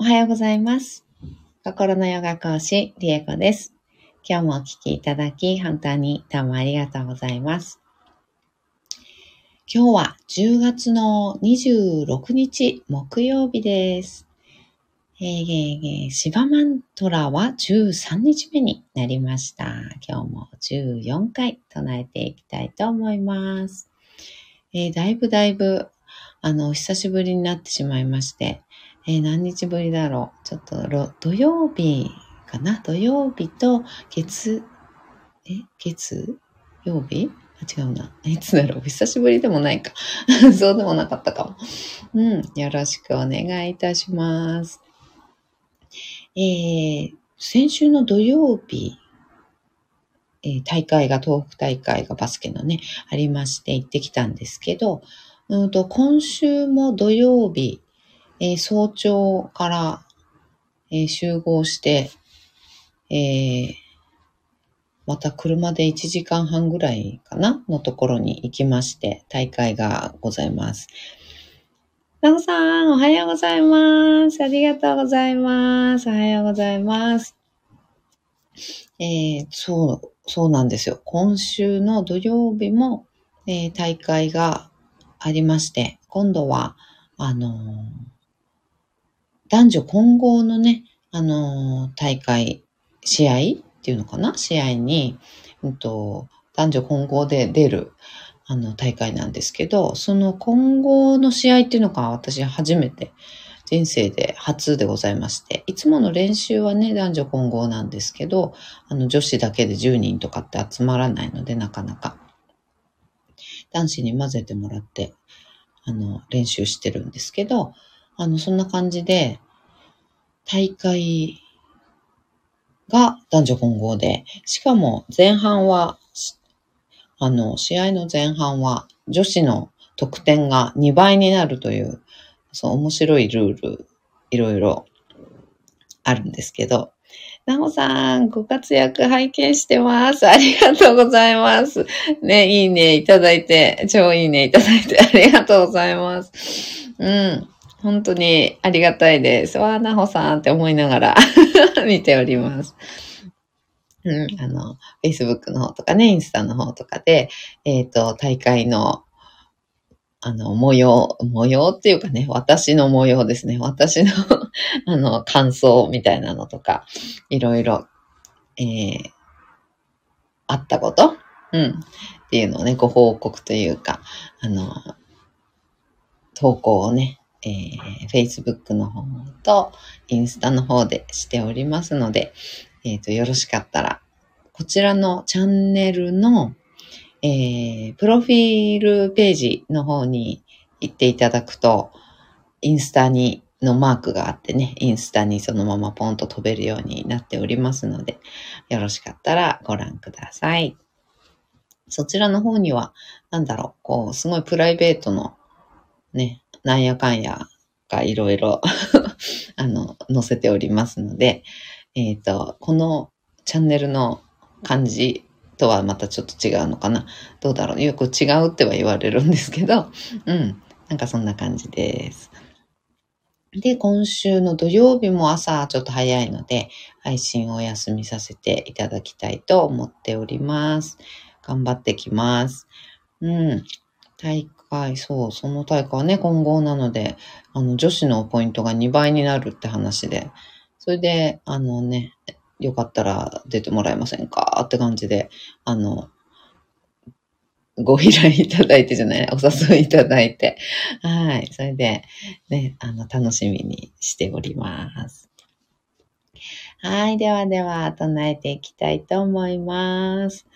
おはようございます。心のヨガ講師、リエコです。今日もお聞きいただき、本当にどうもありがとうございます。今日は10月の26日木曜日です。えー、シバマントラは13日目になりました。今日も14回唱えていきたいと思います。えーだいぶだいぶ、あの、久しぶりになってしまいまして、えー何日ぶりだろう？ちょっと、土曜日かな？土曜日と月、え？月曜日？あ、違うな。いつだろう？久しぶりでもないか。そうでもなかったかも。うん。よろしくお願いいたします。えー、先週の土曜日、えー大会が、東北大会がバスケのね、ありまして行ってきたんですけど、うんと今週も土曜日、えー早朝から、えー集合して、えーまた車で1時間半ぐらいかなのところに行きまして、大会がございます。なおさん、おはようございます。ありがとうございます。おはようございます。えーそう、そうなんですよ。今週の土曜日も、えー大会がありまして、今度は、あのー男女混合のね、あのー大会、試合っていうのかな？試合に、うんと、男女混合で出る、あの、大会なんですけど、その混合の試合っていうのが私初めて、人生で初でございまして、いつもの練習はね、男女混合なんですけど、あの、女子だけで10人とかって集まらないので、なかなか。男子に混ぜてもらって、あの、練習してるんですけど、あの、そんな感じで、大会が男女混合で、しかも前半は、あの、試合の前半は女子の得点が2倍になるという、そう、面白いルール、いろいろあるんですけど、なほさん、ご活躍拝見してます。ありがとうございます。ね、いいねいただいて、超いいねいただいてありがとうございます。うん。本当にありがたいです。わー、なほさんって思いながら 見ております。うん、あの、Facebook の方とかね、インスタの方とかで、えっ、と、大会の、あの、模様、模様っていうかね、私の模様ですね。私の、あの、感想みたいなのとか、いろいろ、えー、あったこと？うん。っていうのをね、ご報告というか、あの、投稿をね、えー、Facebook の方とインスタの方でしておりますので、えっ、と、よろしかったら、こちらのチャンネルの、えー、プロフィールページの方に行っていただくと、インスタに、のマークがあってね、インスタにそのままポンと飛べるようになっておりますので、よろしかったらご覧ください。そちらの方には、なんだろう、こう、すごいプライベートの、ね、なんやかんやがいろいろ、あの、載せておりますので、えっ、と、このチャンネルの感じとはまたちょっと違うのかな？どうだろう？よく違うっては言われるんですけど、うん。なんかそんな感じです。で、今週の土曜日も朝ちょっと早いので、配信をお休みさせていただきたいと思っております。頑張ってきます。うん。大会、そう、その大会はね、混合なので、あの、女子のポイントが2倍になるって話で、それで、あのね、よかったら出てもらえませんか？って感じで、あの、ご依頼いただいてじゃない、お誘いいただいて、はい。それで、ね、あの、楽しみにしております。はい。ではでは、唱えていきたいと思います。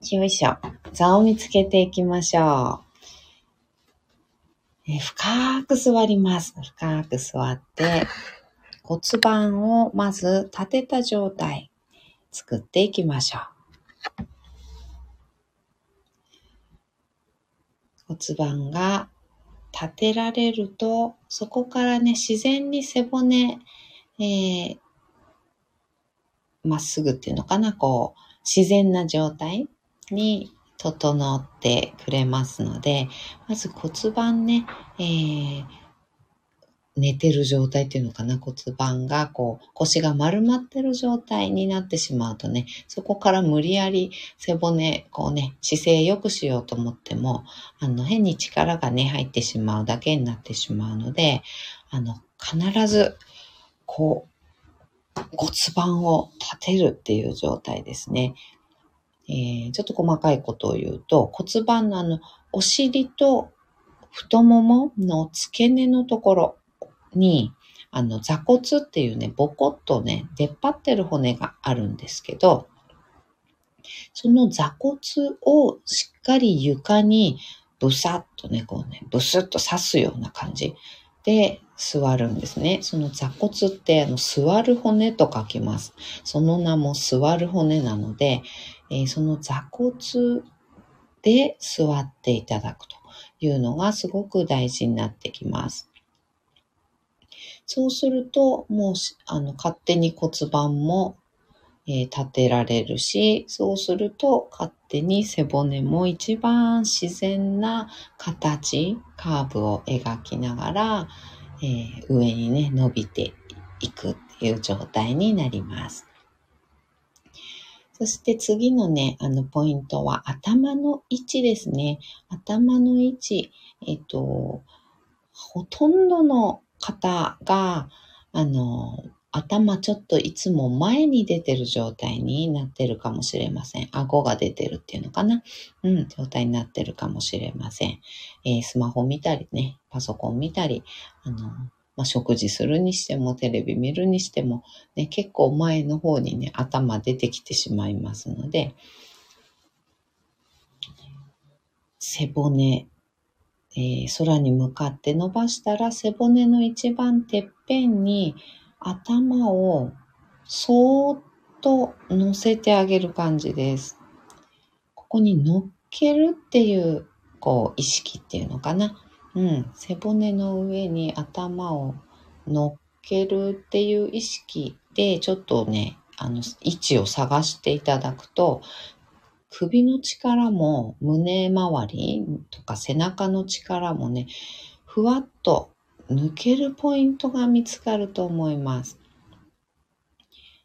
よいしょ。座を見つけていきましょう。え深く座ります。深く座って、骨盤をまず立てた状態作っていきましょう。骨盤が立てられると、そこからね、自然に背骨、えーまっすぐっていうのかな、こう、自然な状態に整ってくれますので、まず骨盤ね、えー寝てる状態っていうのかな、骨盤がこう、腰が丸まってる状態になってしまうとね、そこから無理やり背骨、こうね、姿勢良くしようと思っても、あの、変に力がね、入ってしまうだけになってしまうので、あの、必ず、こう、骨盤を立てるっていう状態ですね。えー、ちょっと細かいことを言うと、骨盤のあの、お尻と太ももの付け根のところに、あの、座骨っていうね、ボコッとね、出っ張ってる骨があるんですけど、その座骨をしっかり床にブサッとね、こうね、ブスッと刺すような感じで座るんですね。その座骨ってあの座る骨と書きます。その名も座る骨なので、えー、その座骨で座っていただくというのがすごく大事になってきます。そうすると、もう、あの、勝手に骨盤も、えー、立てられるし、そうすると、勝手に背骨も一番自然な形、カーブを描きながら、えー、上にね、伸びていくっていう状態になります。そして次のね、あの、ポイントは頭の位置ですね。頭の位置。えっ、と、ほとんどの方が、あの、頭ちょっといつも前に出てる状態になってるかもしれません。顎が出てるっていうのかな。うん、状態になってるかもしれません。えー、スマホ見たりね、パソコン見たり、あの、まあ、食事するにしても、テレビ見るにしても、ね、結構前の方にね、頭出てきてしまいますので、背骨、えー、空に向かって伸ばしたら背骨の一番てっぺんに頭をそーっと乗せてあげる感じです。ここに乗っけるっていう、こう、意識っていうのかな。うん。背骨の上に頭を乗っけるっていう意識で、ちょっとね、あの、位置を探していただくと、首の力も胸周りとか背中の力もね、ふわっと抜けるポイントが見つかると思います。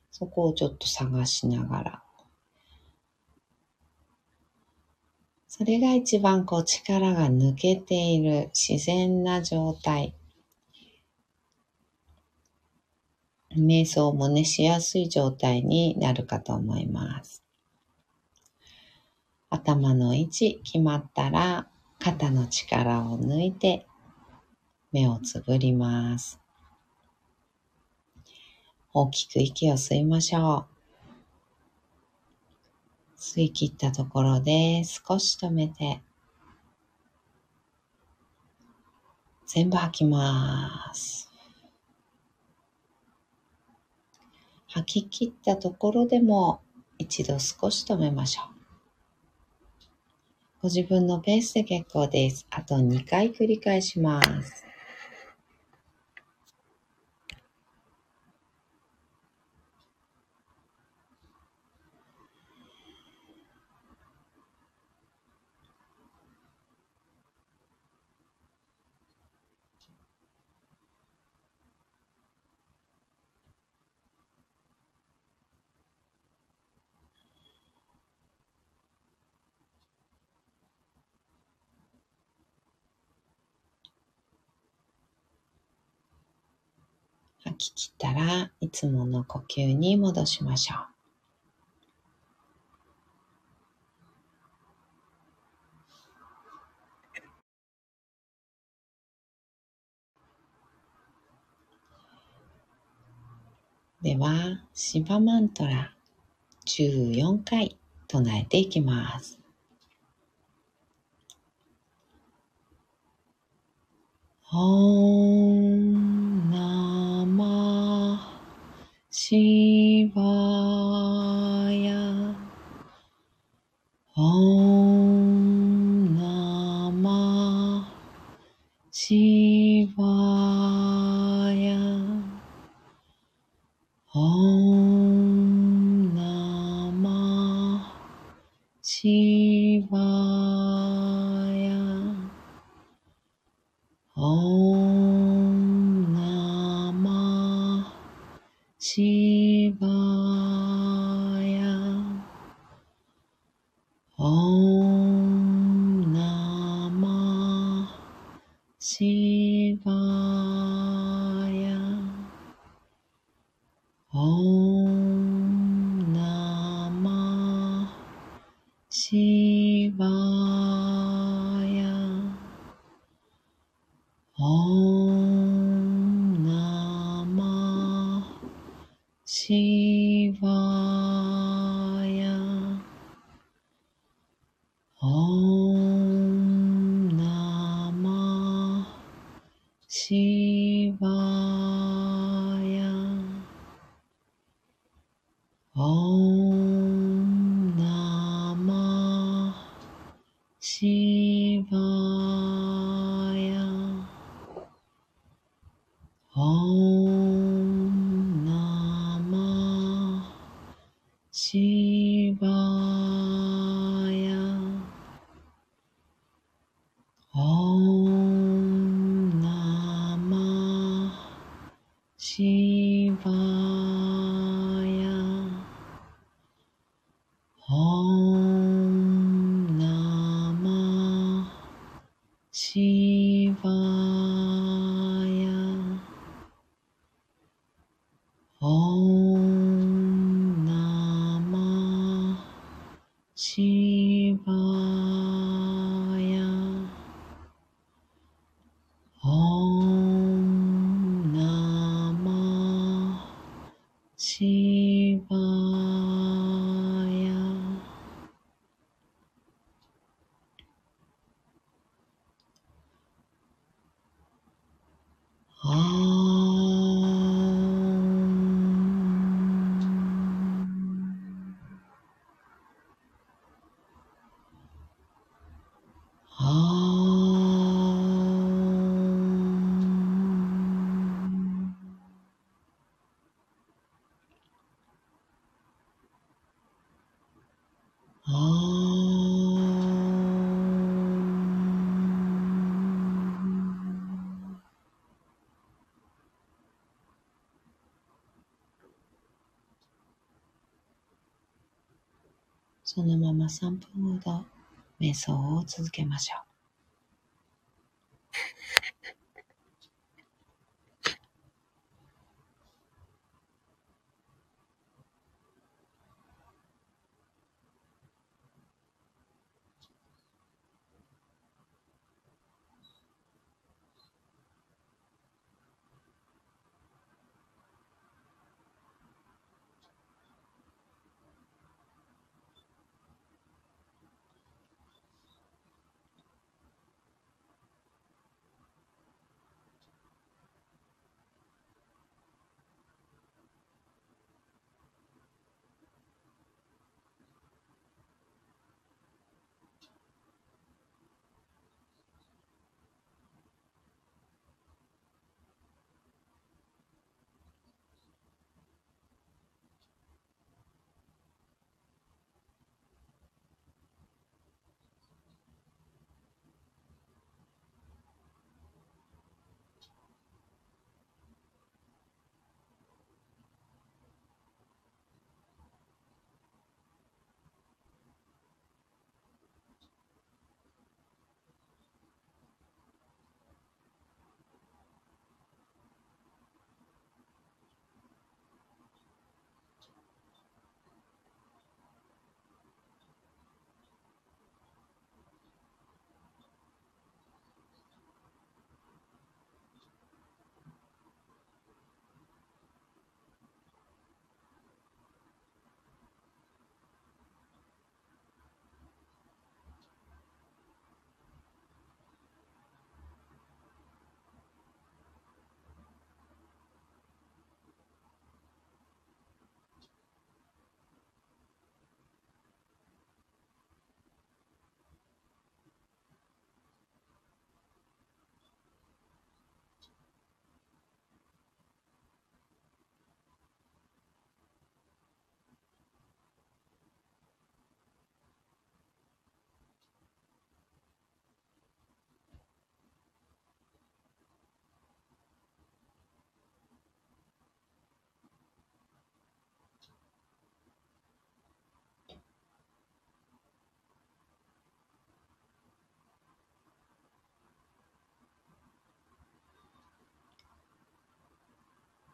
そこをちょっと探しながら。それが一番こう力が抜けている自然な状態。瞑想もね、しやすい状態になるかと思います。頭の位置決まったら、肩の力を抜いて、目をつぶります。大きく息を吸いましょう。吸い切ったところで少し止めて、全部吐きます。吐き切ったところでも一度少し止めましょう。ご自分のペースで結構です。あと2回繰り返します。吐き切ったらいつもの呼吸に戻しましょう。では、シバマントラ14回唱えていきます。オンマシワヤ sí バイ。そのまま3分ほど瞑想を続けましょう。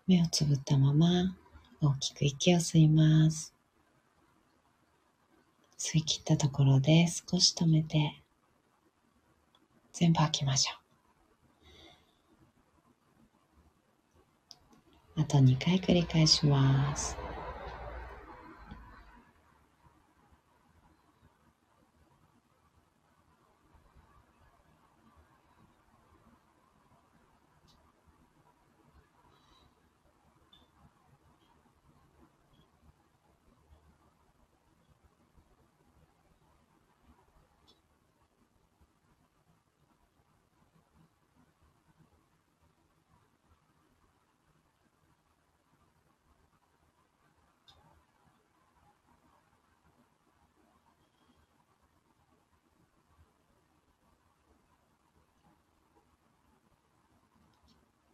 目をつぶったまま大きく息を吸います。吸い切ったところで少し止めて全部吐きましょう。あと2回繰り返します。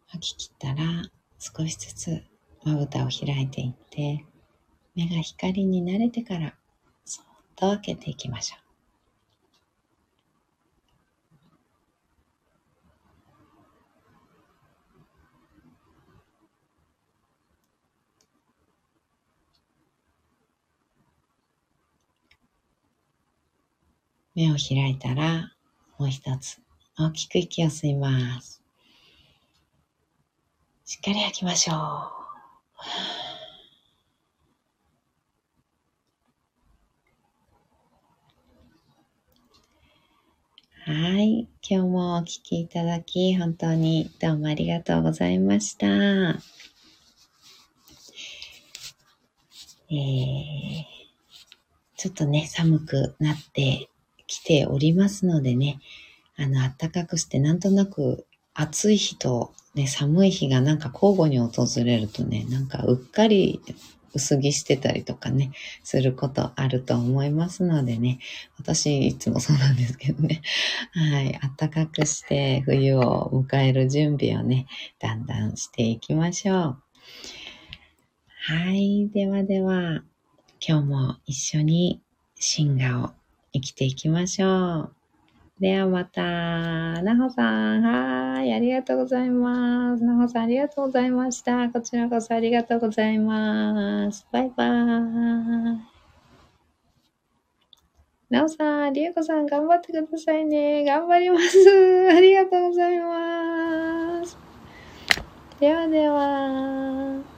吐き切ったら少しずつまぶたを開いていって目が光に慣れてからそっと開けていきましょう。目を開いたらもう一つ大きく息を吸います。しっかり吐きましょう。はい。今日もお聴きいただき、本当にどうもありがとうございました。えー、ちょっとね、寒くなってきておりますのでね、あの、暖かくしてなんとなく暑い日とね、寒い日がなんか交互に訪れるとね、なんかうっかり薄着してたりとかね、することあると思いますのでね、私いつもそうなんですけどね、はい、暖かくして冬を迎える準備をね、だんだんしていきましょう。はい、ではでは、今日も一緒に進化を生きていきましょう。ではまた。なほさん、はい、ありがとうございます。なほさん、ありがとうございました。こちらこそありがとうございます。バイバーイ。なおさん、りえこさん、頑張ってくださいね。頑張ります。ありがとうございます。ではでは。